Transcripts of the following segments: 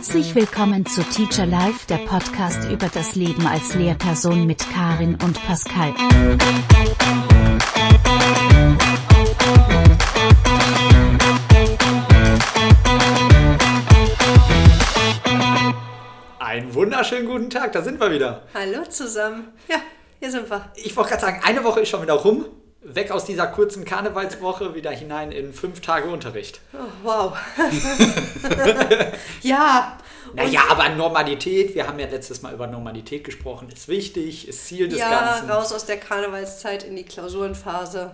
Herzlich willkommen zu Teacher Life, der Podcast über das Leben als Lehrperson mit Karin und Pascal. Einen wunderschönen guten Tag, da sind wir wieder. Hallo zusammen. Ja, hier sind wir. Ich wollte gerade sagen, eine Woche ist schon wieder rum. Weg aus dieser kurzen Karnevalswoche, wieder hinein in fünf Tage Unterricht. Oh, wow. ja. Naja, aber Normalität, wir haben ja letztes Mal über Normalität gesprochen, ist wichtig, ist Ziel des ja, Ganzen. raus aus der Karnevalszeit in die Klausurenphase.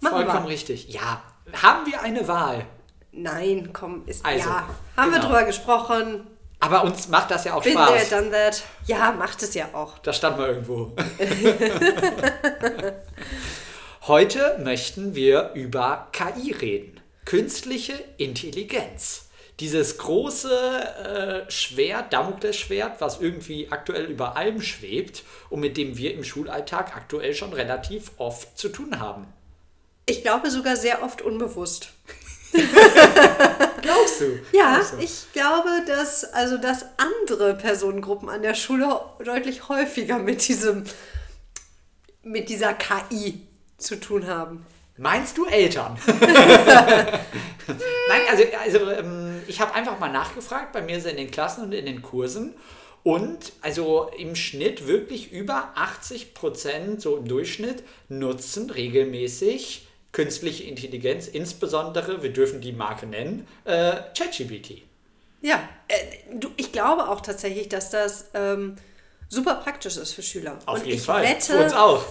Machen Vollkommen wir. richtig. Ja, haben wir eine Wahl? Nein, komm, ist Also, ja. Haben wir genau. drüber gesprochen. Aber uns macht das ja auch Bin there, Spaß. done that. Ja, macht es ja auch. Da stand mal irgendwo. Heute möchten wir über KI reden. Künstliche Intelligenz. Dieses große äh, Schwert, Damoklesschwert, was irgendwie aktuell über allem schwebt und mit dem wir im Schulalltag aktuell schon relativ oft zu tun haben. Ich glaube sogar sehr oft unbewusst. Glaubst du? Ja, Glaubst du? ich glaube, dass also dass andere Personengruppen an der Schule deutlich häufiger mit diesem mit dieser KI zu tun haben. Meinst du Eltern? Nein, also, also ähm, ich habe einfach mal nachgefragt, bei mir sind in den Klassen und in den Kursen. Und also im Schnitt wirklich über 80 Prozent, so im Durchschnitt, nutzen regelmäßig künstliche Intelligenz, insbesondere, wir dürfen die Marke nennen, äh, ChatGPT. Ja, äh, du, ich glaube auch tatsächlich, dass das ähm, super praktisch ist für Schüler. Auf Und jeden ich Fall. wette, Für uns auch.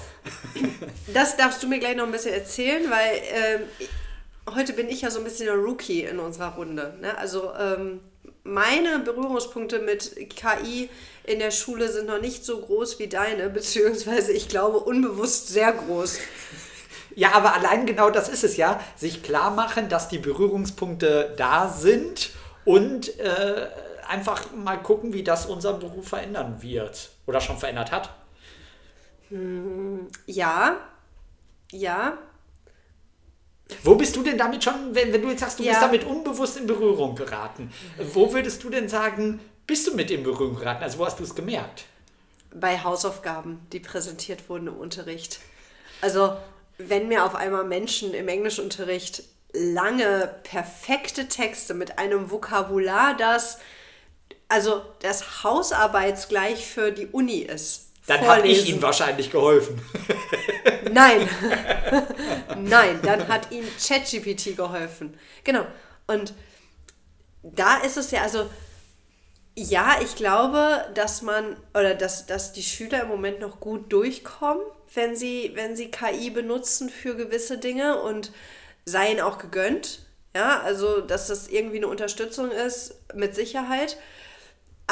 das darfst du mir gleich noch ein bisschen erzählen, weil ähm, heute bin ich ja so ein bisschen der Rookie in unserer Runde. Ne? Also ähm, meine Berührungspunkte mit KI in der Schule sind noch nicht so groß wie deine, beziehungsweise ich glaube unbewusst sehr groß. Ja, aber allein genau das ist es ja, sich klar machen, dass die Berührungspunkte da sind und äh, einfach mal gucken, wie das unseren Beruf verändern wird oder schon verändert hat. Ja, ja, Wo bist du denn damit schon, wenn, wenn du jetzt sagst, du Ja. bist damit unbewusst in Berührung geraten? Wo würdest du denn sagen, bist du mit in Berührung geraten? Also wo hast du es gemerkt? bei Hausaufgaben, die präsentiert wurden im Unterricht. Also, wenn mir auf einmal Menschen im Englischunterricht lange, perfekte Texte mit einem Vokabular, das also das Hausarbeitsgleich für die Uni ist. Dann habe ich ihm wahrscheinlich geholfen. Nein. Nein, dann hat ihm ChatGPT geholfen. Genau. Und da ist es ja, also, ja, ich glaube, dass man oder dass, dass die Schüler im Moment noch gut durchkommen, wenn sie, wenn sie KI benutzen für gewisse Dinge und sei ihnen auch gegönnt. Ja, also, dass das irgendwie eine Unterstützung ist, mit Sicherheit.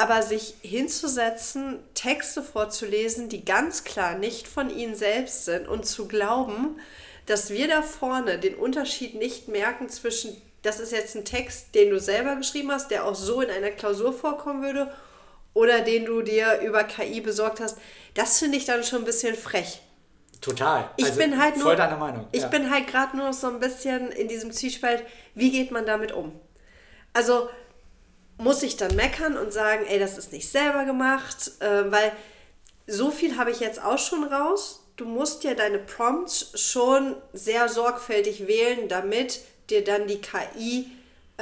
Aber sich hinzusetzen, Texte vorzulesen, die ganz klar nicht von ihnen selbst sind und zu glauben, dass wir da vorne den Unterschied nicht merken zwischen, das ist jetzt ein Text, den du selber geschrieben hast, der auch so in einer Klausur vorkommen würde, oder den du dir über KI besorgt hast, das finde ich dann schon ein bisschen frech. Total. Ich Also, bin halt nur. Voll deiner Meinung. Ich ja. bin halt gerade nur so ein bisschen in diesem Zwiespalt, wie geht man damit um? Also muss ich dann meckern und sagen, ey, das ist nicht selber gemacht, äh, weil so viel habe ich jetzt auch schon raus. Du musst ja deine Prompts schon sehr sorgfältig wählen, damit dir dann die KI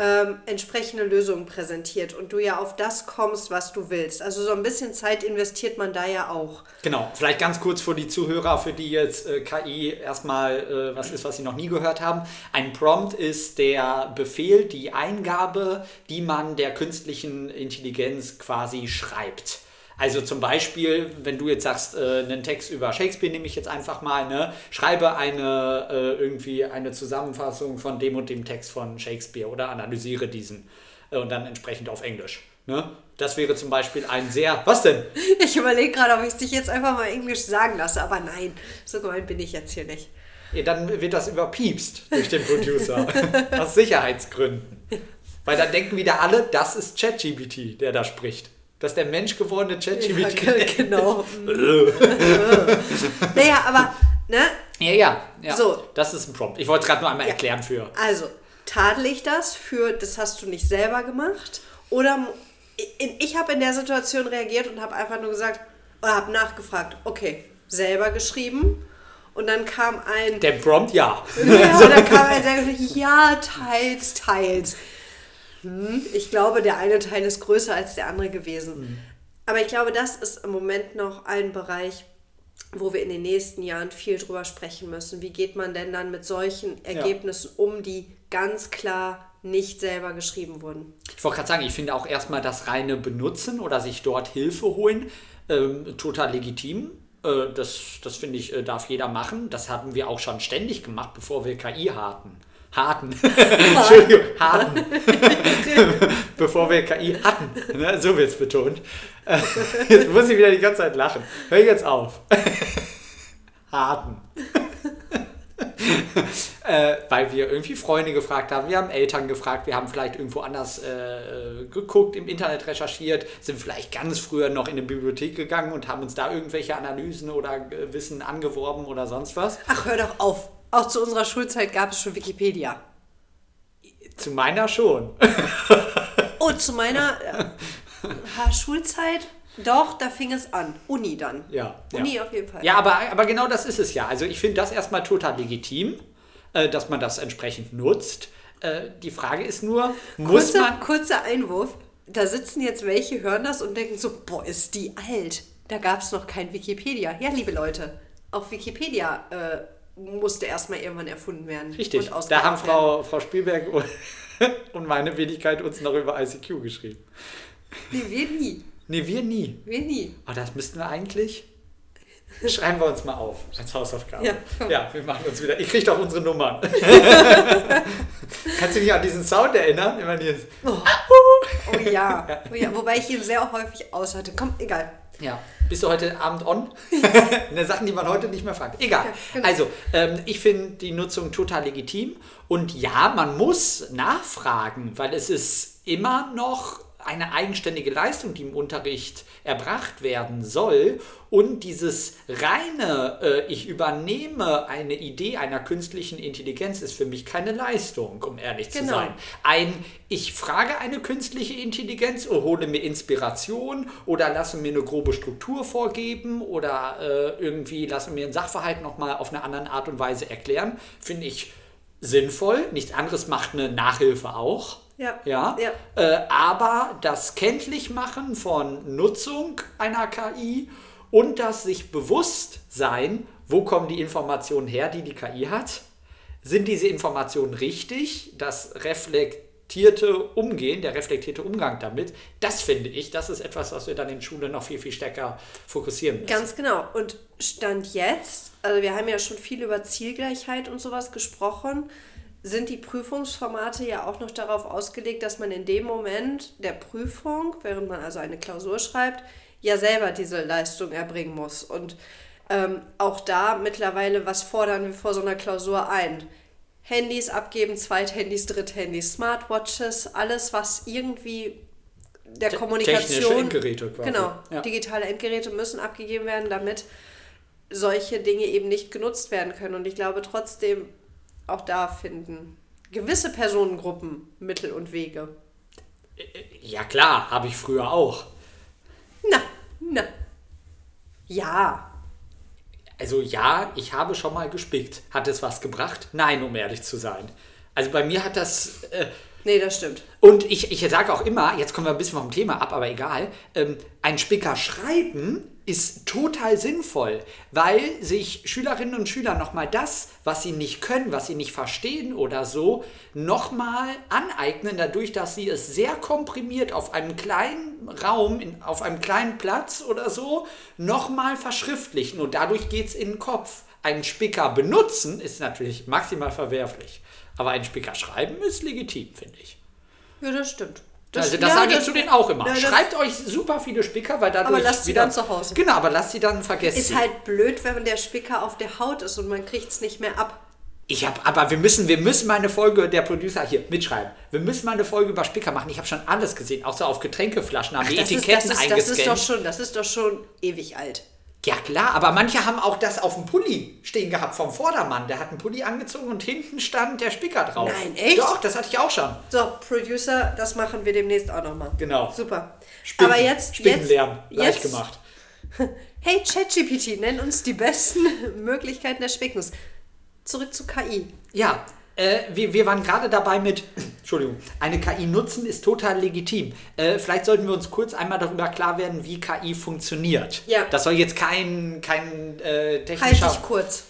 ähm, entsprechende Lösungen präsentiert und du ja auf das kommst, was du willst. Also so ein bisschen Zeit investiert man da ja auch. Genau, vielleicht ganz kurz für die Zuhörer, für die jetzt äh, KI erstmal äh, was ist, was sie noch nie gehört haben. Ein Prompt ist der Befehl, die Eingabe, die man der künstlichen Intelligenz quasi schreibt. Also zum Beispiel, wenn du jetzt sagst, äh, einen Text über Shakespeare nehme ich jetzt einfach mal, ne, schreibe eine äh, irgendwie eine Zusammenfassung von dem und dem Text von Shakespeare oder analysiere diesen äh, und dann entsprechend auf Englisch. Ne? Das wäre zum Beispiel ein sehr. Was denn? Ich überlege gerade, ob ich es dich jetzt einfach mal Englisch sagen lasse, aber nein, so gemeint bin ich jetzt hier nicht. Ja, dann wird das überpiepst durch den Producer. aus Sicherheitsgründen. Weil dann denken wieder alle, das ist ChatGPT, der da spricht. Das ist der menschgewordene Ja, ChatGPT. ge- genau. naja, aber, ne? Ja, ja, ja. So. Das ist ein Prompt. Ich wollte es gerade nur einmal Ja. erklären für. Also, tadel ich das für, das hast du nicht selber gemacht? Oder ich, ich habe in der Situation reagiert und habe einfach nur gesagt, oder habe nachgefragt, okay, selber geschrieben. Und dann kam ein. Der Prompt, ja. Ja, und dann kam ein sehr ja, teils, teils. Hm, ich glaube, der eine Teil ist größer als der andere gewesen. Mhm. Aber ich glaube, das ist im Moment noch ein Bereich, wo wir in den nächsten Jahren viel drüber sprechen müssen. Wie geht man denn dann mit solchen Ergebnissen um, die ganz klar nicht selber geschrieben wurden? Ich wollte gerade sagen, ich finde auch erstmal das reine Benutzen oder sich dort Hilfe holen ähm, total legitim. Äh, das das finde ich, äh, darf jeder machen. Das haben wir auch schon ständig gemacht, bevor wir KI hatten. Hatten. Entschuldigung, hatten. bevor wir KI hatten. Ne? So wird es betont. Jetzt muss ich wieder die ganze Zeit lachen. Hör jetzt auf. Hatten. äh, weil wir irgendwie Freunde gefragt haben, wir haben Eltern gefragt, wir haben vielleicht irgendwo anders äh, geguckt, im Internet recherchiert, sind vielleicht ganz früher noch in eine Bibliothek gegangen und haben uns da irgendwelche Analysen oder äh, Wissen angeworben oder sonst was. Ach, hör doch auf. Auch zu unserer Schulzeit gab es schon Wikipedia. Zu meiner schon. Oh, zu meiner äh, Schulzeit, doch, da fing es an. Uni dann. Ja. Uni ja. auf jeden Fall. Ja, aber, aber genau das ist es ja. Also ich finde das erstmal total legitim, äh, dass man das entsprechend nutzt. Äh, die Frage ist nur, muss kurzer, man... kurzer Einwurf. Da sitzen jetzt welche, hören das und denken so, boah, ist die alt. Da gab es noch kein Wikipedia. Ja, liebe Leute, auch Wikipedia äh, musste erstmal irgendwann erfunden werden. Richtig, da haben. Frau, Frau Spielberg und- und meine Wenigkeit uns noch über ICQ geschrieben. Nee, wir nie. Nee, wir nie. Wir nie. Oh, das müssten wir eigentlich. Schreiben wir uns mal auf als Hausaufgabe. Ja, komm. ja wir machen uns wieder. Ich kriege doch unsere Nummern. Kannst du dich an diesen Sound erinnern? Immer dieses, Oh ja. Oh ja. Wobei ich ihn sehr häufig aus hatte. Komm, egal. Ja. Bist du heute Abend on? ne, Sachen, die man heute nicht mehr fragt. Egal. Ja, genau. Also, ähm, ich finde die Nutzung total legitim. Und ja, man muss nachfragen, weil es ist immer noch eine eigenständige Leistung, die im Unterricht erbracht werden soll. Und dieses reine, äh, ich übernehme eine Idee einer künstlichen Intelligenz, ist für mich keine Leistung, um ehrlich zu Genau. sein. Ein, ich frage eine künstliche Intelligenz hole mir Inspiration oder lasse mir eine grobe Struktur vorgeben oder äh, irgendwie lasse mir einen Sachverhalt nochmal auf eine andere Art und Weise erklären, finde ich sinnvoll. Nichts anderes macht eine Nachhilfe auch. Ja. Ja, Ja. Äh, aber das Kenntlichmachen von Nutzung einer KI und das sich bewusst sein, wo kommen die Informationen her, die die KI hat, sind diese Informationen richtig, das reflektierte Umgehen, der reflektierte Umgang damit, das finde ich, das ist etwas, was wir dann in Schule noch viel, viel stärker fokussieren müssen. Ganz genau. Und Stand jetzt, also wir haben ja schon viel über Zielgleichheit und sowas gesprochen, sind die Prüfungsformate ja auch noch darauf ausgelegt, dass man in dem Moment der Prüfung, während man also eine Klausur schreibt, ja selber diese Leistung erbringen muss. Und ähm, auch da mittlerweile, was fordern wir vor so einer Klausur ein? Handys abgeben, Zweithandys, Dritthandys, Smartwatches, alles, was irgendwie der Te- Kommunikation. technische Endgeräte quasi. Genau, Ja. digitale Endgeräte müssen abgegeben werden, damit solche Dinge eben nicht genutzt werden können. Und ich glaube trotzdem, auch da finden gewisse Personengruppen Mittel und Wege. Ja klar, habe ich früher auch. Na, na. Ja. Also ja, ich habe schon mal gespickt. Hat es was gebracht? Nein, um ehrlich zu sein. Also bei mir hat das... Äh, Nee, das stimmt. und ich, ich sage auch immer, jetzt kommen wir ein bisschen vom Thema ab, aber egal, ähm, ein Spicker schreiben ist total sinnvoll, weil sich Schülerinnen und Schüler nochmal das, was sie nicht können, was sie nicht verstehen oder so, nochmal aneignen, dadurch, dass sie es sehr komprimiert auf einem kleinen Raum, in, auf einem kleinen Platz oder so, nochmal verschriftlichen und dadurch geht es in den Kopf. Einen Spicker benutzen ist natürlich maximal verwerflich, aber einen Spicker schreiben ist legitim, finde ich. Ja, das stimmt. Also das ja, sage ich zu denen auch immer. Ja, das Schreibt euch super viele Spicker, weil dadurch Aber lasst sie wieder, dann zu Hause. Genau, aber lasst sie dann vergessen. Ist halt blöd, wenn der Spicker auf der Haut ist und man kriegt es nicht mehr ab. Ich habe, aber wir müssen, wir müssen mal eine Folge, der Producer hier mitschreiben. Wir müssen mal eine Folge über Spicker machen. Ich habe schon alles gesehen, auch so auf Getränkeflaschen haben die das, ist, das, Etiketten ist, das eingescannt. ist doch schon, das ist doch schon ewig alt. Ja klar, aber manche haben auch das auf dem Pulli stehen gehabt vom Vordermann. Der hat einen Pulli angezogen und hinten stand der Spicker drauf. Nein, echt? Doch, das hatte ich auch schon. So, Producer, das machen wir demnächst auch nochmal. Genau. Super. Spinnen, Aber jetzt, Spinnen jetzt, lernen, leicht jetzt, gemacht. Hey ChatGPT, nenn uns die besten Möglichkeiten der Spicknuss. Zurück zu KI. Ja, äh, wir, wir waren gerade dabei mit, Entschuldigung, eine KI nutzen ist total legitim. Äh, vielleicht sollten wir uns kurz einmal darüber klar werden, wie KI funktioniert. Ja. Das soll jetzt kein, kein äh, Halt technischer... dich kurz.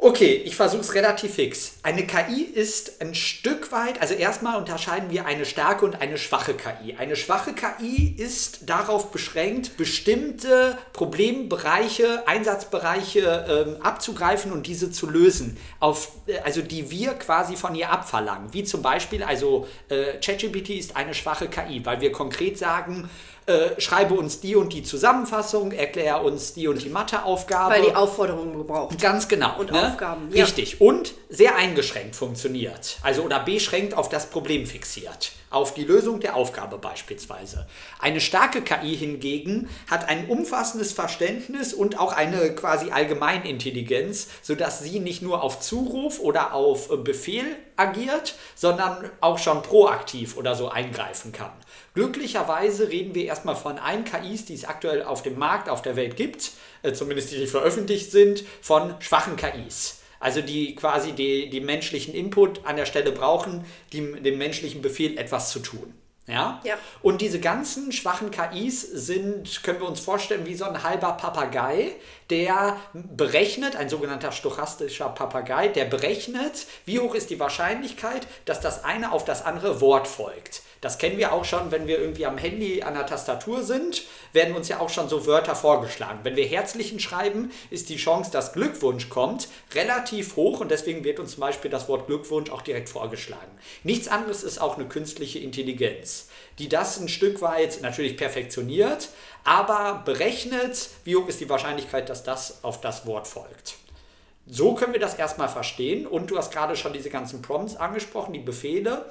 Okay, ich versuche es relativ fix. Eine KI ist ein Stück weit, also erstmal unterscheiden wir eine starke und eine schwache KI. Eine schwache KI ist darauf beschränkt, bestimmte Problembereiche, Einsatzbereiche ähm, abzugreifen und diese zu lösen, auf, äh, also die wir quasi von ihr abverlangen. Wie zum Beispiel, also äh, ChatGPT ist eine schwache KI, weil wir konkret sagen, äh, schreibe uns die und die Zusammenfassung, erkläre uns die und die Matheaufgabe. Weil die Aufforderungen gebraucht. Ganz genau. Und ne? Aufgaben, ja. Richtig. Und sehr eingeschränkt funktioniert. Also oder beschränkt auf das Problem fixiert. Auf die Lösung der Aufgabe beispielsweise. Eine starke KI hingegen hat ein umfassendes Verständnis und auch eine quasi Allgemeinintelligenz, sodass sie nicht nur auf Zuruf oder auf Befehl agiert, sondern auch schon proaktiv oder so eingreifen kann. Glücklicherweise reden wir erstmal von allen KIs, die es aktuell auf dem Markt, auf der Welt gibt, äh, zumindest die, die veröffentlicht sind, von schwachen KIs. Also die quasi die menschlichen Input an der Stelle brauchen, die, dem menschlichen Befehl etwas zu tun. Ja? Ja. Und diese ganzen schwachen KIs sind, können wir uns vorstellen, wie so ein halber Papagei, der berechnet, ein sogenannter stochastischer Papagei, der berechnet, wie hoch ist die Wahrscheinlichkeit, dass das eine auf das andere Wort folgt. Das kennen wir auch schon, wenn wir irgendwie am Handy an der Tastatur sind, werden uns ja auch schon so Wörter vorgeschlagen. Wenn wir Herzlichen schreiben, ist die Chance, dass Glückwunsch kommt, relativ hoch und deswegen wird uns zum Beispiel das Wort Glückwunsch auch direkt vorgeschlagen. Nichts anderes ist auch eine künstliche Intelligenz, die das ein Stück weit natürlich perfektioniert, aber berechnet, wie hoch ist die Wahrscheinlichkeit, dass das auf das Wort folgt. So können wir das erstmal verstehen und du hast gerade schon diese ganzen Prompts angesprochen, die Befehle.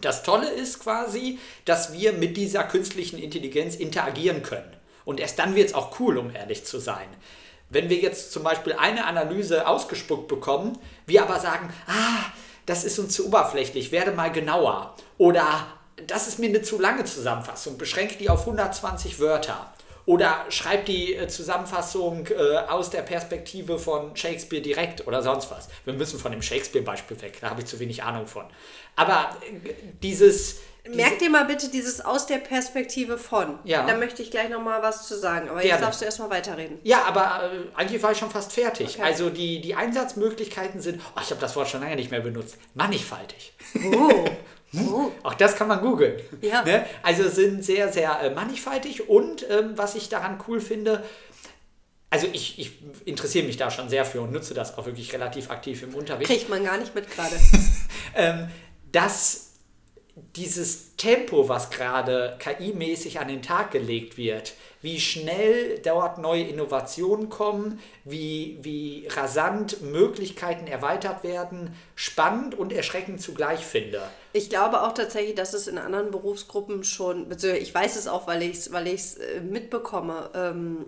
Das Tolle ist quasi, dass wir mit dieser künstlichen Intelligenz interagieren können. Und erst dann wird es auch cool, um ehrlich zu sein. Wenn wir jetzt zum Beispiel eine Analyse ausgespuckt bekommen, wir aber sagen, ah, das ist uns zu oberflächlich, werde mal genauer. Oder das ist mir eine zu lange Zusammenfassung, beschränke die auf 120 Wörter. Oder schreib die äh, Zusammenfassung äh, aus der Perspektive von Shakespeare direkt oder sonst was. Wir müssen von dem Shakespeare-Beispiel weg, da habe ich zu wenig Ahnung von. Aber äh, dieses. Merk dir mal bitte dieses aus der Perspektive von. Ja. Da möchte ich gleich nochmal was zu sagen. Aber jetzt Gerne. darfst du erstmal weiterreden. Ja, aber äh, eigentlich war ich schon fast fertig. Okay. Also die, die Einsatzmöglichkeiten sind, oh, ich habe das Wort schon lange nicht mehr benutzt, mannigfaltig. Oh. oh. Auch das kann man googeln. Ja. Ne? Also sind sehr, sehr äh, mannigfaltig und ähm, was ich daran cool finde, also ich, ich interessiere mich da schon sehr für und nutze das auch wirklich relativ aktiv im Unterricht. Kriegt man gar nicht mit gerade. ähm, dass dieses Tempo, was gerade KI-mäßig an den Tag gelegt wird, wie schnell dort neue Innovationen kommen, wie, wie rasant Möglichkeiten erweitert werden, spannend und erschreckend zugleich finde. Ich glaube auch tatsächlich, dass es in anderen Berufsgruppen schon, ich weiß es auch, weil ich es weil ich's, äh, mitbekomme, ähm,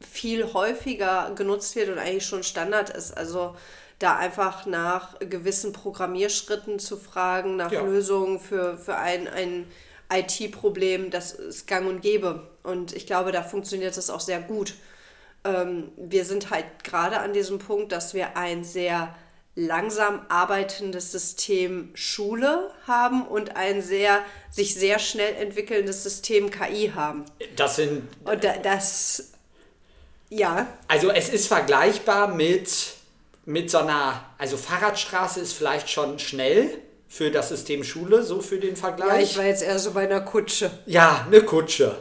viel häufiger genutzt wird und eigentlich schon Standard ist. Also da einfach nach gewissen Programmierschritten zu fragen, nach Ja. Lösungen für, für ein, ein IT-Problem, das ist gang und gäbe. Und ich glaube, da funktioniert das auch sehr gut. Ähm, wir sind halt gerade an diesem Punkt, dass wir ein sehr langsam arbeitendes System Schule haben und ein sehr sich sehr schnell entwickelndes System KI haben. Das sind, Und da, das, ja, also es ist vergleichbar mit, mit so einer, also Fahrradstraße ist vielleicht schon schnell für das System Schule, so für den ja, Vergleich. ich war jetzt eher so bei einer Kutsche. Ja, eine Kutsche.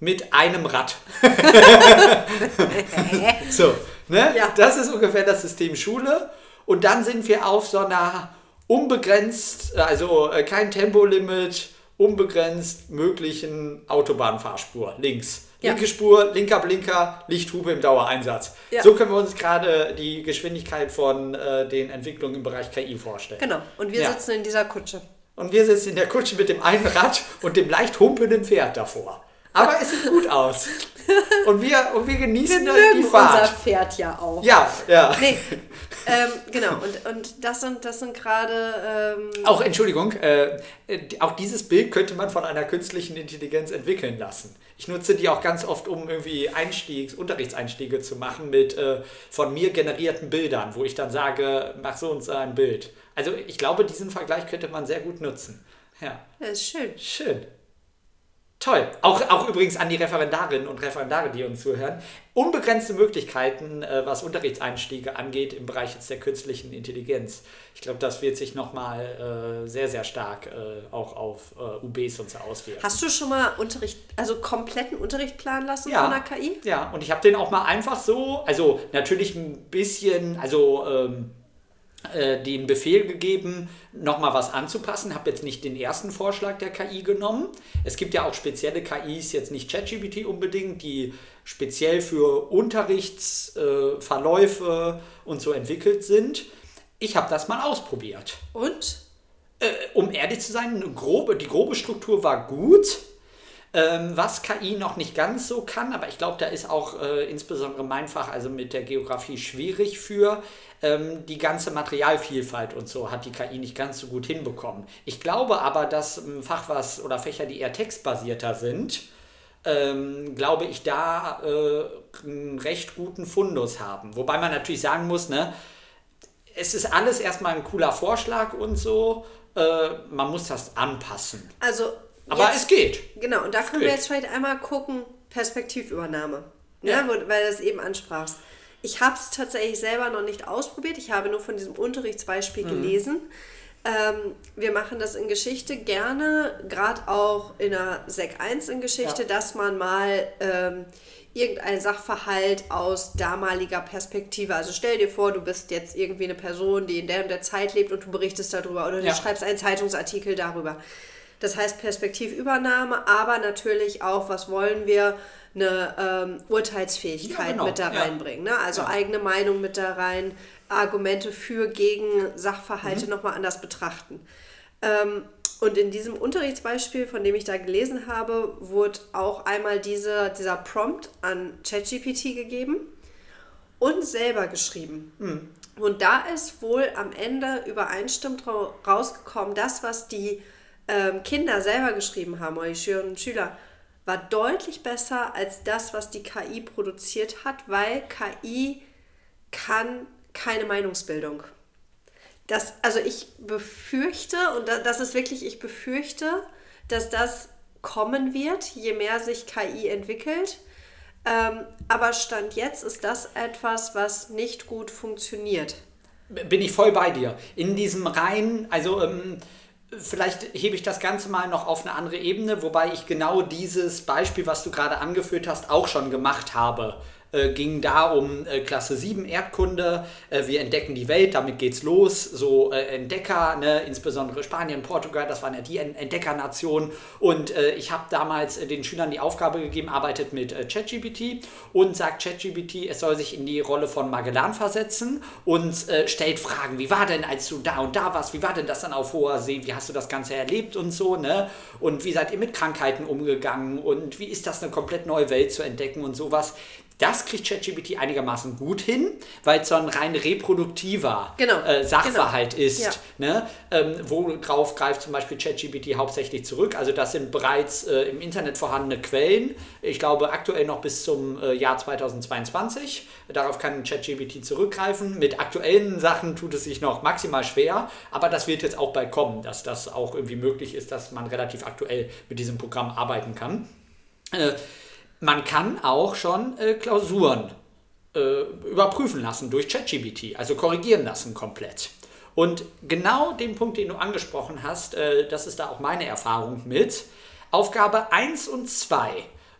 Mit einem Rad. so, ne? Ja. Das ist ungefähr das System Schule. Und dann sind wir auf so einer unbegrenzt, also äh, kein Tempolimit, unbegrenzt möglichen Autobahnfahrspur. Links. Ja. Linke Spur, linker Blinker, Lichthupe im Dauereinsatz. Ja. So können wir uns gerade die Geschwindigkeit von äh, den Entwicklungen im Bereich KI vorstellen. Genau. Und wir Ja. sitzen in dieser Kutsche. Und wir sitzen in der Kutsche mit dem einen Rad und dem leicht humpelnden Pferd davor. Aber es sieht gut aus. Und wir, und wir genießen Wir die Fahrt. unser Pferd ja auch. Ja, ja. Nee, ähm, genau. Und, und das sind, das sind gerade. Ähm, Auch, Entschuldigung, äh, auch dieses Bild könnte man von einer künstlichen Intelligenz entwickeln lassen. Ich nutze die auch ganz oft, um irgendwie Einstiegs-, Unterrichtseinstiege zu machen mit äh, von mir generierten Bildern, wo ich dann sage, mach so und so ein Bild. Also ich glaube, diesen Vergleich könnte man sehr gut nutzen. Ja, das ist schön. schön. Toll. Auch, auch übrigens an die Referendarinnen und Referendare, die uns zuhören. Unbegrenzte Möglichkeiten, äh, was Unterrichtseinstiege angeht im Bereich jetzt der künstlichen Intelligenz. Ich glaube, das wird sich nochmal äh, sehr, sehr stark äh, auch auf äh, UBs und so auswirken. Hast du schon mal Unterricht, also kompletten Unterricht planen lassen Ja. von der KI? Ja, und ich habe den auch mal einfach so, also natürlich ein bisschen, also ähm, äh, den Befehl gegeben, nochmal was anzupassen. Habe jetzt nicht den ersten Vorschlag der KI genommen. Es gibt ja auch spezielle KIs, jetzt nicht ChatGPT unbedingt, die speziell für Unterrichtsverläufe äh, und so entwickelt sind. Ich habe das mal ausprobiert. Und? Äh, um ehrlich zu sein, grobe, die grobe Struktur war gut. Ähm, was KI noch nicht ganz so kann, aber ich glaube, da ist auch äh, insbesondere mein Fach, also mit der Geografie, schwierig für. Ähm, die ganze Materialvielfalt und so hat die KI nicht ganz so gut hinbekommen. Ich glaube aber, dass ein Fach was oder Fächer, die eher textbasierter sind, ähm, glaube ich, da äh, einen recht guten Fundus haben. Wobei man natürlich sagen muss, ne, es ist alles erstmal ein cooler Vorschlag und so. Äh, man muss das anpassen. Also. Aber jetzt- es geht. Genau, und da können wir jetzt vielleicht einmal gucken, Perspektivübernahme. Ne, Ja. wo, weil du es eben ansprachst. Ich habe es tatsächlich selber noch nicht ausprobiert. Ich habe nur von diesem Unterrichtsbeispiel Mhm. gelesen. Ähm, wir machen das in Geschichte gerne, gerade auch in der Sek 1 in Geschichte, Ja. dass man mal ähm, irgendein Sachverhalt aus damaliger Perspektive, also stell dir vor, du bist jetzt irgendwie eine Person, die in der und der Zeit lebt und du berichtest darüber oder du Ja. schreibst einen Zeitungsartikel darüber. Das heißt Perspektivübernahme, aber natürlich auch, was wollen wir, eine ähm, Urteilsfähigkeit Ja, genau. mit da Ja. reinbringen. Ne? Also Ja. eigene Meinung mit da rein, Argumente für, gegen Sachverhalte Mhm. nochmal anders betrachten. Ähm, und in diesem Unterrichtsbeispiel, von dem ich da gelesen habe, wurde auch einmal diese, dieser Prompt an ChatGPT gegeben und selber geschrieben. Und da ist wohl am Ende übereinstimmend ra- rausgekommen, das, was die ähm, Kinder selber geschrieben haben, oder die Schülerinnen und Schüler, war deutlich besser als das, was die KI produziert hat, weil KI kann keine Meinungsbildung. Das, also ich befürchte, und da- das ist wirklich, ich befürchte, dass das kommen wird, je mehr sich KI entwickelt. Ähm, aber Stand jetzt ist das etwas, was nicht gut funktioniert. Bin ich voll bei dir. In diesem rein, also ähm, vielleicht hebe ich das Ganze mal noch auf eine andere Ebene, wobei ich genau dieses Beispiel, was du gerade angeführt hast, auch schon gemacht habe. Äh, ging da um äh, Klasse 7 Erdkunde. Äh, wir entdecken die Welt, damit geht's los. So äh, Entdecker, ne, insbesondere Spanien, Portugal, das waren ja die En- Entdeckernationen. Und äh, ich habe damals äh, den Schülern die Aufgabe gegeben, arbeitet mit ChatGPT und sagt ChatGPT, es soll sich in die Rolle von Magellan versetzen und stellt Fragen, wie war denn, als du da und da warst, wie war denn das dann auf hoher See, wie hast du das Ganze erlebt und so, ne? Und wie seid ihr mit Krankheiten umgegangen und wie ist das, eine komplett neue Welt zu entdecken und sowas. Das kriegt ChatGPT einigermaßen gut hin, weil es so ein rein reproduktiver Genau, äh, Sachverhalt ist. Ja. Ne? Ähm, worauf greift zum Beispiel ChatGPT hauptsächlich zurück? Also das sind bereits äh, im Internet vorhandene Quellen. Ich glaube aktuell noch bis zum äh, Jahr 2022. Darauf kann ChatGPT zurückgreifen. Mit aktuellen Sachen tut es sich noch maximal schwer, aber das wird jetzt auch bald kommen, dass das auch irgendwie möglich ist, dass man relativ aktuell mit diesem Programm arbeiten kann. Äh, man kann auch schon äh, Klausuren äh, überprüfen lassen durch ChatGPT, also korrigieren lassen komplett. Und genau den Punkt, den du angesprochen hast, äh, das ist da auch meine Erfahrung mit. Aufgabe 1 und 2,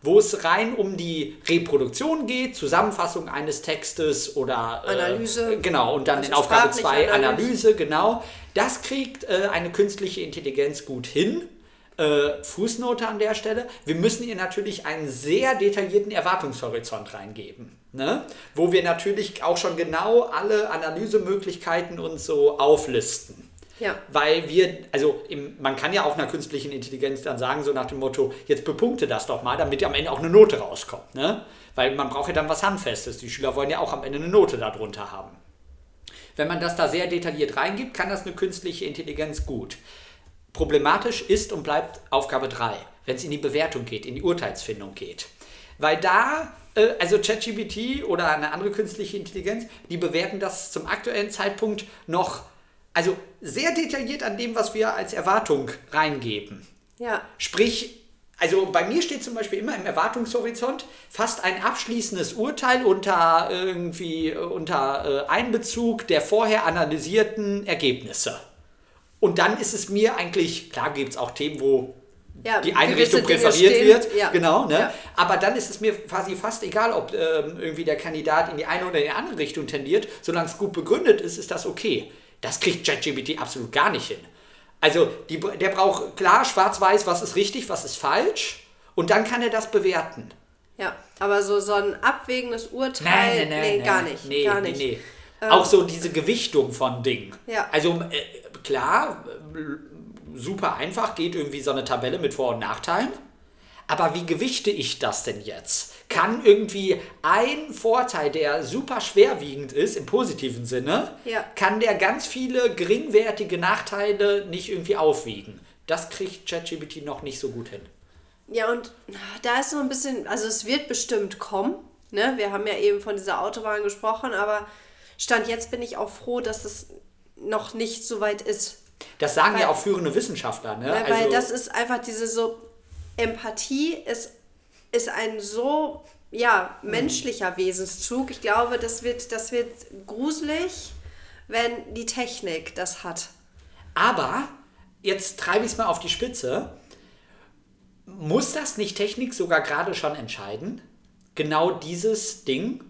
wo es rein um die Reproduktion geht, Zusammenfassung eines Textes oder äh, Analyse. Genau, und dann Also in Aufgabe sprachliche 2 Analyse. Analyse, genau. Das kriegt äh, eine künstliche Intelligenz gut hin. Äh, Fußnote an der Stelle. Wir müssen ihr natürlich einen sehr detaillierten Erwartungshorizont reingeben. Ne? Wo wir natürlich auch schon genau alle Analysemöglichkeiten und so auflisten. Ja. Weil wir, also im, man kann ja auch einer künstlichen Intelligenz dann sagen, so nach dem Motto, jetzt bepunkte das doch mal, damit am Ende auch eine Note rauskommt. Ne? Weil man braucht ja dann was Handfestes. Die Schüler wollen ja auch am Ende eine Note darunter haben. Wenn man das da sehr detailliert reingibt, kann das eine künstliche Intelligenz gut. Problematisch ist und bleibt Aufgabe 3, wenn es in die Bewertung geht, in die Urteilsfindung geht. Weil da, äh, also ChatGPT oder eine andere künstliche Intelligenz, die bewerten das zum aktuellen Zeitpunkt noch, also sehr detailliert an dem, was wir als Erwartung reingeben. Ja. Sprich, also bei mir steht zum Beispiel immer im Erwartungshorizont fast ein abschließendes Urteil unter irgendwie unter äh, Einbezug der vorher analysierten Ergebnisse. Und dann ist es mir eigentlich, klar gibt es auch Themen, wo Ja, die Einrichtung Dinge präferiert stehen, wird. ja. Genau, ne? Ja. Aber dann ist es mir quasi fast egal, ob ähm, irgendwie der Kandidat in die eine oder in die andere Richtung tendiert. Solange es gut begründet ist, ist das okay. Das kriegt ChatGPT absolut gar nicht hin. Also die, der braucht klar schwarz-weiß, was ist richtig, was ist falsch. Und dann kann er das bewerten. Ja, aber so, so ein abwägendes Urteil, nee, gar nicht. Nee, gar nee, nicht. nee. Auch so diese Gewichtung von Dingen. Ja. Also äh, klar, super einfach, geht irgendwie so eine Tabelle mit Vor- und Nachteilen. Aber wie gewichte ich das denn jetzt? Kann irgendwie ein Vorteil, der super schwerwiegend ist, im positiven Sinne, Ja. kann der ganz viele geringwertige Nachteile nicht irgendwie aufwiegen? Das kriegt ChatGPT noch nicht so gut hin. Ja, und da ist so ein bisschen, also es wird bestimmt kommen. Ne? Wir haben ja eben von dieser Autobahn gesprochen, aber Stand jetzt bin ich auch froh, dass es noch nicht so weit ist. Das sagen Weil- ja auch führende Wissenschaftler. Ne? Weil, also, das ist einfach diese so, Empathie ist, ist ein so, ja, menschlicher Wesenszug. Ich glaube, das wird, das wird gruselig, wenn die Technik das hat. Aber jetzt treibe ich es mal auf die Spitze. Muss das nicht Technik sogar gerade schon entscheiden? Genau dieses Ding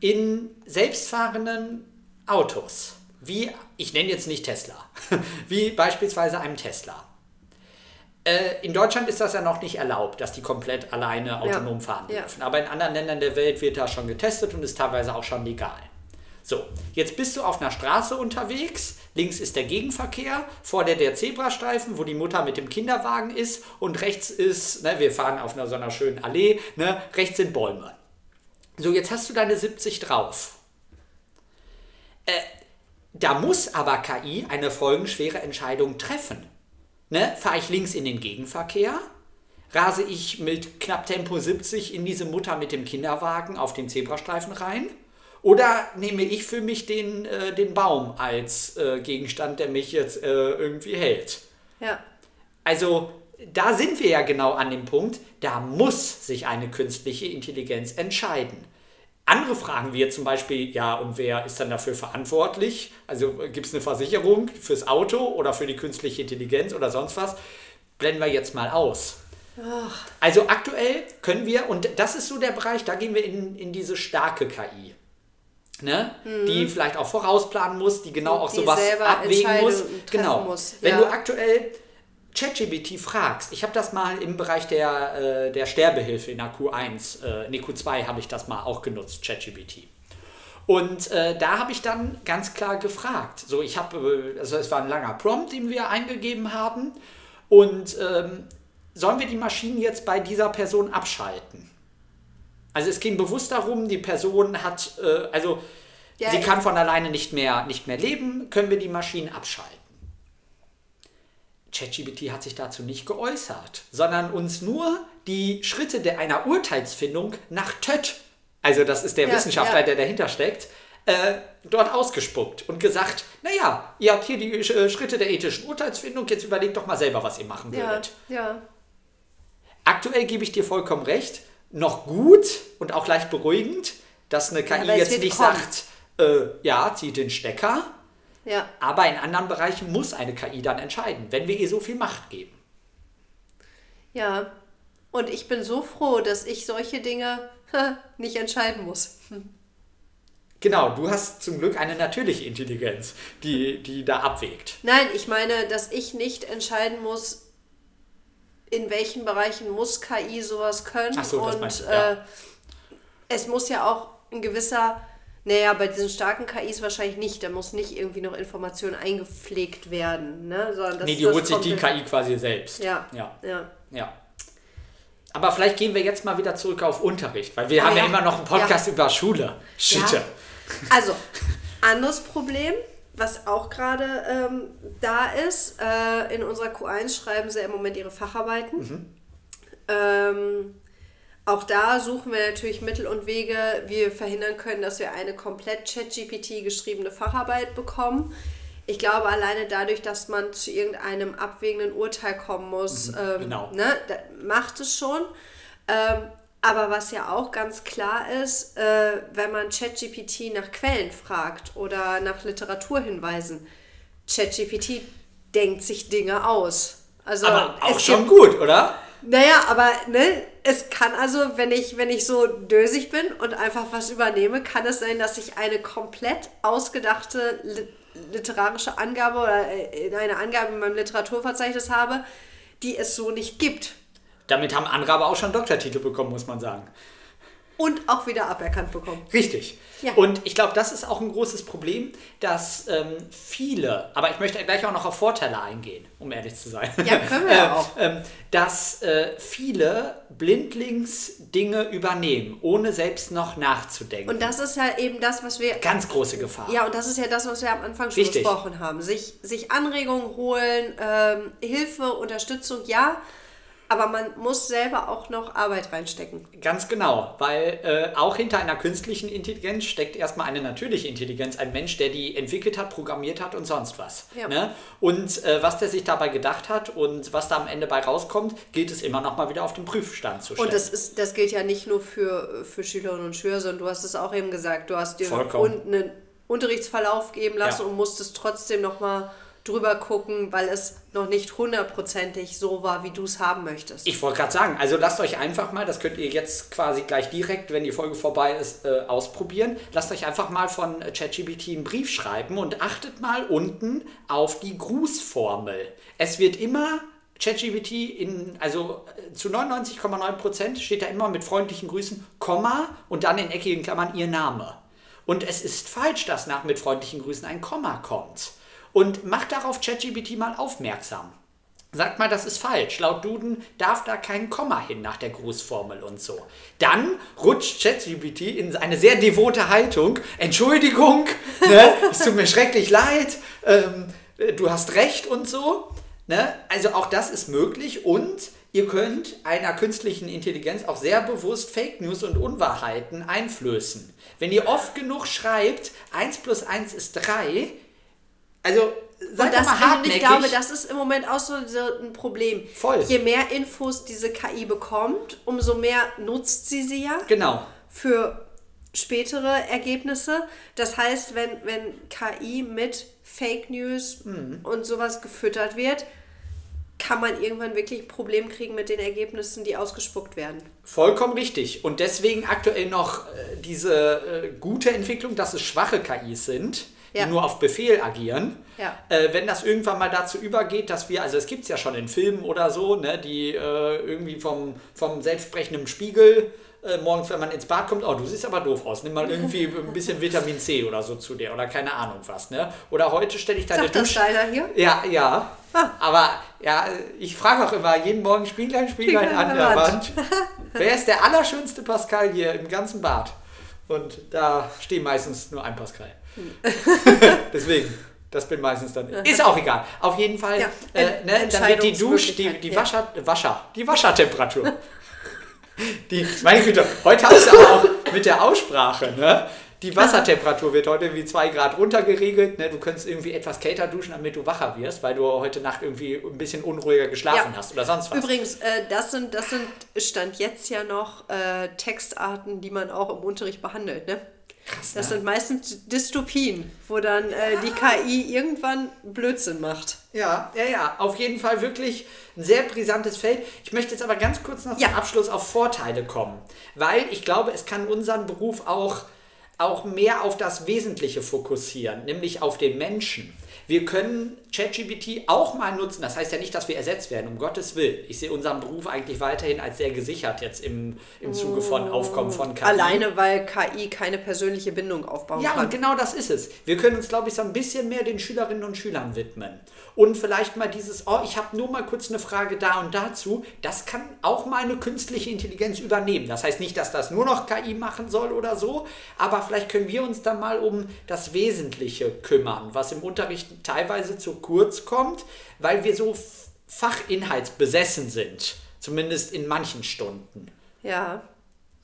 in selbstfahrenden Autos. Wie, ich nenne jetzt nicht Tesla, wie beispielsweise einem Tesla. Äh, in Deutschland ist das ja noch nicht erlaubt, dass die komplett alleine autonom fahren Ja. dürfen. Aber in anderen Ländern der Welt wird da schon getestet und ist teilweise auch schon legal. So, jetzt bist du auf einer Straße unterwegs. Links ist der Gegenverkehr, vor der der Zebrastreifen, wo die Mutter mit dem Kinderwagen ist und rechts ist, ne, wir fahren auf einer so einer schönen Allee, ne, rechts sind Bäume. So, jetzt hast du deine 70 drauf. Äh, da muss aber KI eine folgenschwere Entscheidung treffen. Ne? Fahre ich links in den Gegenverkehr? Rase ich mit knapp Tempo 70 in diese Mutter mit dem Kinderwagen auf den Zebrastreifen rein? Oder nehme ich für mich den, äh, den Baum als äh, Gegenstand, der mich jetzt äh, irgendwie hält? Ja. Also da sind wir ja genau an dem Punkt, da muss sich eine künstliche Intelligenz entscheiden. Andere Fragen wie jetzt zum Beispiel, ja, und wer ist dann dafür verantwortlich? Also gibt es eine Versicherung fürs Auto oder für die künstliche Intelligenz oder sonst was? Blenden wir jetzt mal aus. Also aktuell können wir, und das ist so der Bereich, da gehen wir in, in diese starke KI. Ne? Die vielleicht auch vorausplanen muss, die genau auch Die sowas abwägen muss. Genau. muss, Wenn ja. du aktuell ChatGPT fragst, ich habe das mal im Bereich der, äh, der Sterbehilfe in der Q1, äh, nee, Q2 habe ich das mal auch genutzt, ChatGPT. Und äh, da habe ich dann ganz klar gefragt. So, ich habe, äh, also es war ein langer Prompt, den wir eingegeben haben. Und ähm, sollen wir die Maschinen jetzt bei dieser Person abschalten? Also es ging bewusst darum, die Person hat, äh, also Ja, sie kann von alleine nicht mehr, nicht mehr leben, können wir die Maschinen abschalten? ChatGPT hat sich dazu nicht geäußert, sondern uns nur die Schritte der einer Urteilsfindung nach TÖT, also das ist der Ja, Wissenschaftler, ja. der dahinter steckt, äh, dort ausgespuckt und gesagt, naja, ihr habt hier die äh, Schritte der ethischen Urteilsfindung, jetzt überlegt doch mal selber, was ihr machen Ja, würdet. ja. Aktuell gebe ich dir vollkommen recht, noch gut und auch leicht beruhigend, dass eine KI jetzt nicht kommen. sagt, äh, ja, zieht den Stecker, Ja, aber in anderen Bereichen muss eine KI dann entscheiden, wenn wir ihr so viel Macht geben. ja. Und ich bin so froh, dass ich solche Dinge nicht entscheiden muss. Genau, du hast zum Glück eine natürliche Intelligenz, die, die da abwägt. Nein, ich meine, dass ich nicht entscheiden muss, in welchen Bereichen muss KI sowas können. Ach so, das und meinst du, ja. äh, es muss ja auch ein gewisser Naja, bei diesen starken KIs wahrscheinlich nicht. Da muss nicht irgendwie noch Informationen eingepflegt werden. Ne? Sondern das, nee, die holt sich die KI quasi selbst. Ja. Ja. ja. ja. Aber vielleicht gehen wir jetzt mal wieder zurück auf Unterricht, weil wir Ah, haben ja. ja. immer noch einen Podcast über Schule. Schitte. Ja. Also, anderes Problem, was auch gerade ähm, da ist, äh, in unserer Q1 schreiben sie im Moment ihre Facharbeiten. Mhm. Ähm, auch da suchen wir natürlich Mittel und Wege, wie wir verhindern können, dass wir eine komplett ChatGPT geschriebene Facharbeit bekommen. Ich glaube, alleine dadurch, dass man zu irgendeinem abwägenden Urteil kommen muss, ähm, genau. ne, macht es schon. Ähm, aber was ja auch ganz klar ist, äh, wenn man ChatGPT nach Quellen fragt oder nach Literaturhinweisen, ChatGPT denkt sich Dinge aus. Also Aber auch schon gut, oder? naja, aber ne, es kann also, wenn ich, wenn ich so dösig bin und einfach was übernehme, kann es sein, dass ich eine komplett ausgedachte li literarische Angabe oder äh, eine Angabe in meinem Literaturverzeichnis habe, die es so nicht gibt. Damit haben andere aber auch schon Doktortitel bekommen, muss man sagen. Und auch wieder aberkannt bekommen. Richtig. Ja. Und ich glaube, das ist auch ein großes Problem, dass ähm, viele, aber ich möchte gleich auch noch auf Vorteile eingehen, um ehrlich zu sein. Ja, können wir ja auch. ähm, dass äh, viele blindlings Dinge übernehmen, ohne selbst noch nachzudenken. Und das ist ja eben das, was wir Ganz große Gefahr. Ja, und das ist ja das, was wir am Anfang schon Richtig. besprochen haben. Sich, sich Anregungen holen, ähm, Hilfe, Unterstützung, ja. Aber man muss selber auch noch Arbeit reinstecken. Ganz genau, weil äh, auch hinter einer künstlichen Intelligenz steckt erstmal eine natürliche Intelligenz, ein Mensch, der die entwickelt hat, programmiert hat und sonst was. Ja. Ne? Und äh, was der sich dabei gedacht hat und was da am Ende bei rauskommt, gilt es immer noch mal wieder auf den Prüfstand zu stellen. Und das, ist, das gilt ja nicht nur für, für Schülerinnen und Schüler, sondern du hast es auch eben gesagt, du hast dir einen Unterrichtsverlauf geben lassen Ja. und musstest trotzdem nochmal drüber gucken, weil es noch nicht hundertprozentig so war, wie du es haben möchtest. Ich wollte gerade sagen, also lasst euch einfach mal, das könnt ihr jetzt quasi gleich direkt, wenn die Folge vorbei ist, äh, ausprobieren. Lasst euch einfach mal von äh, ChatGPT einen Brief schreiben und achtet mal unten auf die Grußformel. Es wird immer ChatGPT in, also äh, zu 99,9% steht da immer mit freundlichen Grüßen, Komma und dann in eckigen Klammern ihr Name. Und es ist falsch, dass nach mit freundlichen Grüßen ein Komma kommt. Und macht darauf ChatGPT mal aufmerksam. Sagt mal, das ist falsch. Laut Duden darf da kein Komma hin nach der Grußformel und so. Dann rutscht ChatGPT in eine sehr devote Haltung. Entschuldigung, ne, es tut mir schrecklich leid, ähm, du hast recht und so. Ne? Also auch das ist möglich und ihr könnt einer künstlichen Intelligenz auch sehr bewusst Fake News und Unwahrheiten einflößen. Wenn ihr oft genug schreibt, 1 plus 1 ist 3, also seid Und das, mal ich glaube, das ist im Moment auch so, so ein Problem. Voll. Je mehr Infos diese KI bekommt, umso mehr nutzt sie sie ja Genau. für spätere Ergebnisse. Das heißt, wenn, wenn KI mit Fake News Mhm. und sowas gefüttert wird, kann man irgendwann wirklich ein Problem kriegen mit den Ergebnissen, die ausgespuckt werden. Vollkommen richtig. Und deswegen aktuell noch äh, diese äh, gute Entwicklung, dass es schwache KIs sind, Ja. die nur auf Befehl agieren. Ja. Äh, wenn das irgendwann mal dazu übergeht, dass wir, also es gibt es ja schon in Filmen oder so, ne, die äh, irgendwie vom, vom selbstsprechenden Spiegel äh, morgens, wenn man ins Bad kommt, oh, du siehst aber doof aus, nimm mal irgendwie ein bisschen Vitamin C oder so zu dir oder keine Ahnung was. Ne? Oder heute stelle ich deine Sagt das Dusche. hier? Ja, ja. Ah. Aber ja, ich frage auch immer jeden Morgen Spieglein, Spieglein an der Wand. Wer ist der allerschönste Pascal hier im ganzen Bad? Und da stehen meistens nur ein Pascal. Deswegen, das bin meistens dann. Ist auch egal. Auf jeden Fall, Ja, äh, ne, dann wird die Dusch, die, die ja. Wascher, Wascher, die Waschertemperatur. Die, meine Güte, heute hast du aber auch mit der Aussprache, ne? Die Wassertemperatur wird heute irgendwie 2 Grad runtergeregelt. Ne? Du könntest irgendwie etwas kälter duschen, damit du wacher wirst, weil du heute Nacht irgendwie ein bisschen unruhiger geschlafen Ja. hast oder sonst was. Übrigens, äh, das, sind, das sind Stand jetzt ja noch äh, Textarten, die man auch im Unterricht behandelt. Ne? Krass, Das ne? sind meistens Dystopien, wo dann äh, die KI irgendwann Blödsinn macht. Ja, ja, ja. Auf jeden Fall wirklich ein sehr brisantes Feld. Ich möchte jetzt aber ganz kurz noch Ja. zum Abschluss auf Vorteile kommen, weil ich glaube, es kann unseren Beruf auch, auch mehr auf das Wesentliche fokussieren, nämlich auf den Menschen. Wir können ChatGPT auch mal nutzen. Das heißt ja nicht, dass wir ersetzt werden, um Gottes Willen. Ich sehe unseren Beruf eigentlich weiterhin als sehr gesichert jetzt im, im Zuge von Aufkommen von KI. Alleine, weil KI keine persönliche Bindung aufbauen Ja, kann. und genau das ist es. Wir können uns, glaube ich, so ein bisschen mehr den Schülerinnen und Schülern widmen. Und vielleicht mal dieses, oh, ich habe nur mal kurz eine Frage da und dazu, das kann auch mal eine künstliche Intelligenz übernehmen. Das heißt nicht, dass das nur noch KI machen soll oder so, aber vielleicht können wir uns dann mal um das Wesentliche kümmern, was im Unterricht teilweise zu kurz kommt, weil wir so fachinhaltsbesessen sind. Zumindest in manchen Stunden. Ja.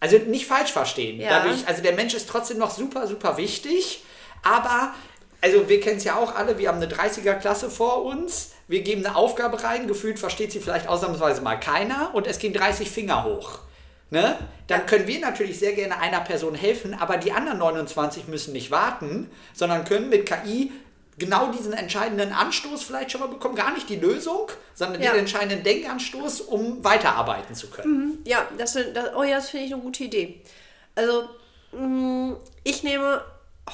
Also nicht falsch verstehen. Ja. Dadurch, also der Mensch ist trotzdem noch super, super wichtig, aber also wir kennen es ja auch alle, wir haben eine 30er-Klasse vor uns, wir geben eine Aufgabe rein, gefühlt versteht sie vielleicht ausnahmsweise mal keiner und es gehen 30 Finger hoch. Ne? Dann können wir natürlich sehr gerne einer Person helfen, aber die anderen 29 müssen nicht warten, sondern können mit KI genau diesen entscheidenden Anstoß vielleicht schon mal bekommen. Gar nicht die Lösung, sondern Ja. den entscheidenden Denkanstoß, um weiterarbeiten zu können. Ja, das, das, oh ja, das finde ich eine gute Idee. Also, mh, ich nehme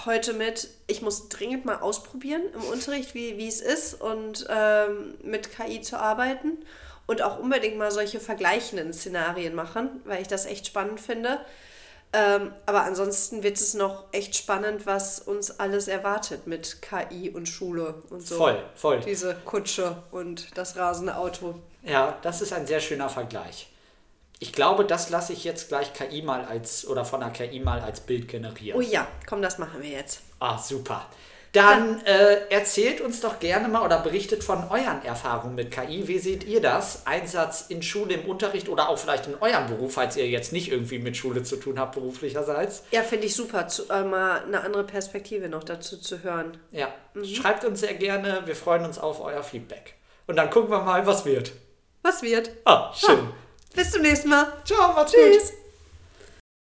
heute mit, ich muss dringend mal ausprobieren im Unterricht, wie, wie es ist und ähm, mit KI zu arbeiten und auch unbedingt mal solche vergleichenden Szenarien machen, weil ich das echt spannend finde. Ähm, aber ansonsten wird es noch echt spannend, was uns alles erwartet mit KI und Schule und so. Voll, voll. Diese Kutsche und das rasende Auto. Ja, das ist ein sehr schöner Vergleich. Ich glaube, das lasse ich jetzt gleich KI mal als oder von der KI mal als Bild generieren. Oh ja, komm, das machen wir jetzt. Ah, super. Dann äh, erzählt uns doch gerne mal oder berichtet von euren Erfahrungen mit KI. Wie seht ihr das? Einsatz in Schule, im Unterricht oder auch vielleicht in eurem Beruf, falls ihr jetzt nicht irgendwie mit Schule zu tun habt, beruflicherseits. Ja, finde ich super, zu, äh, mal eine andere Perspektive noch dazu zu hören. Ja, Mhm. schreibt uns sehr gerne. Wir freuen uns auf euer Feedback. Und dann gucken wir mal, was wird. Was wird? Ah, schön. Bis zum nächsten Mal. Ciao, macht's Tschüss. gut.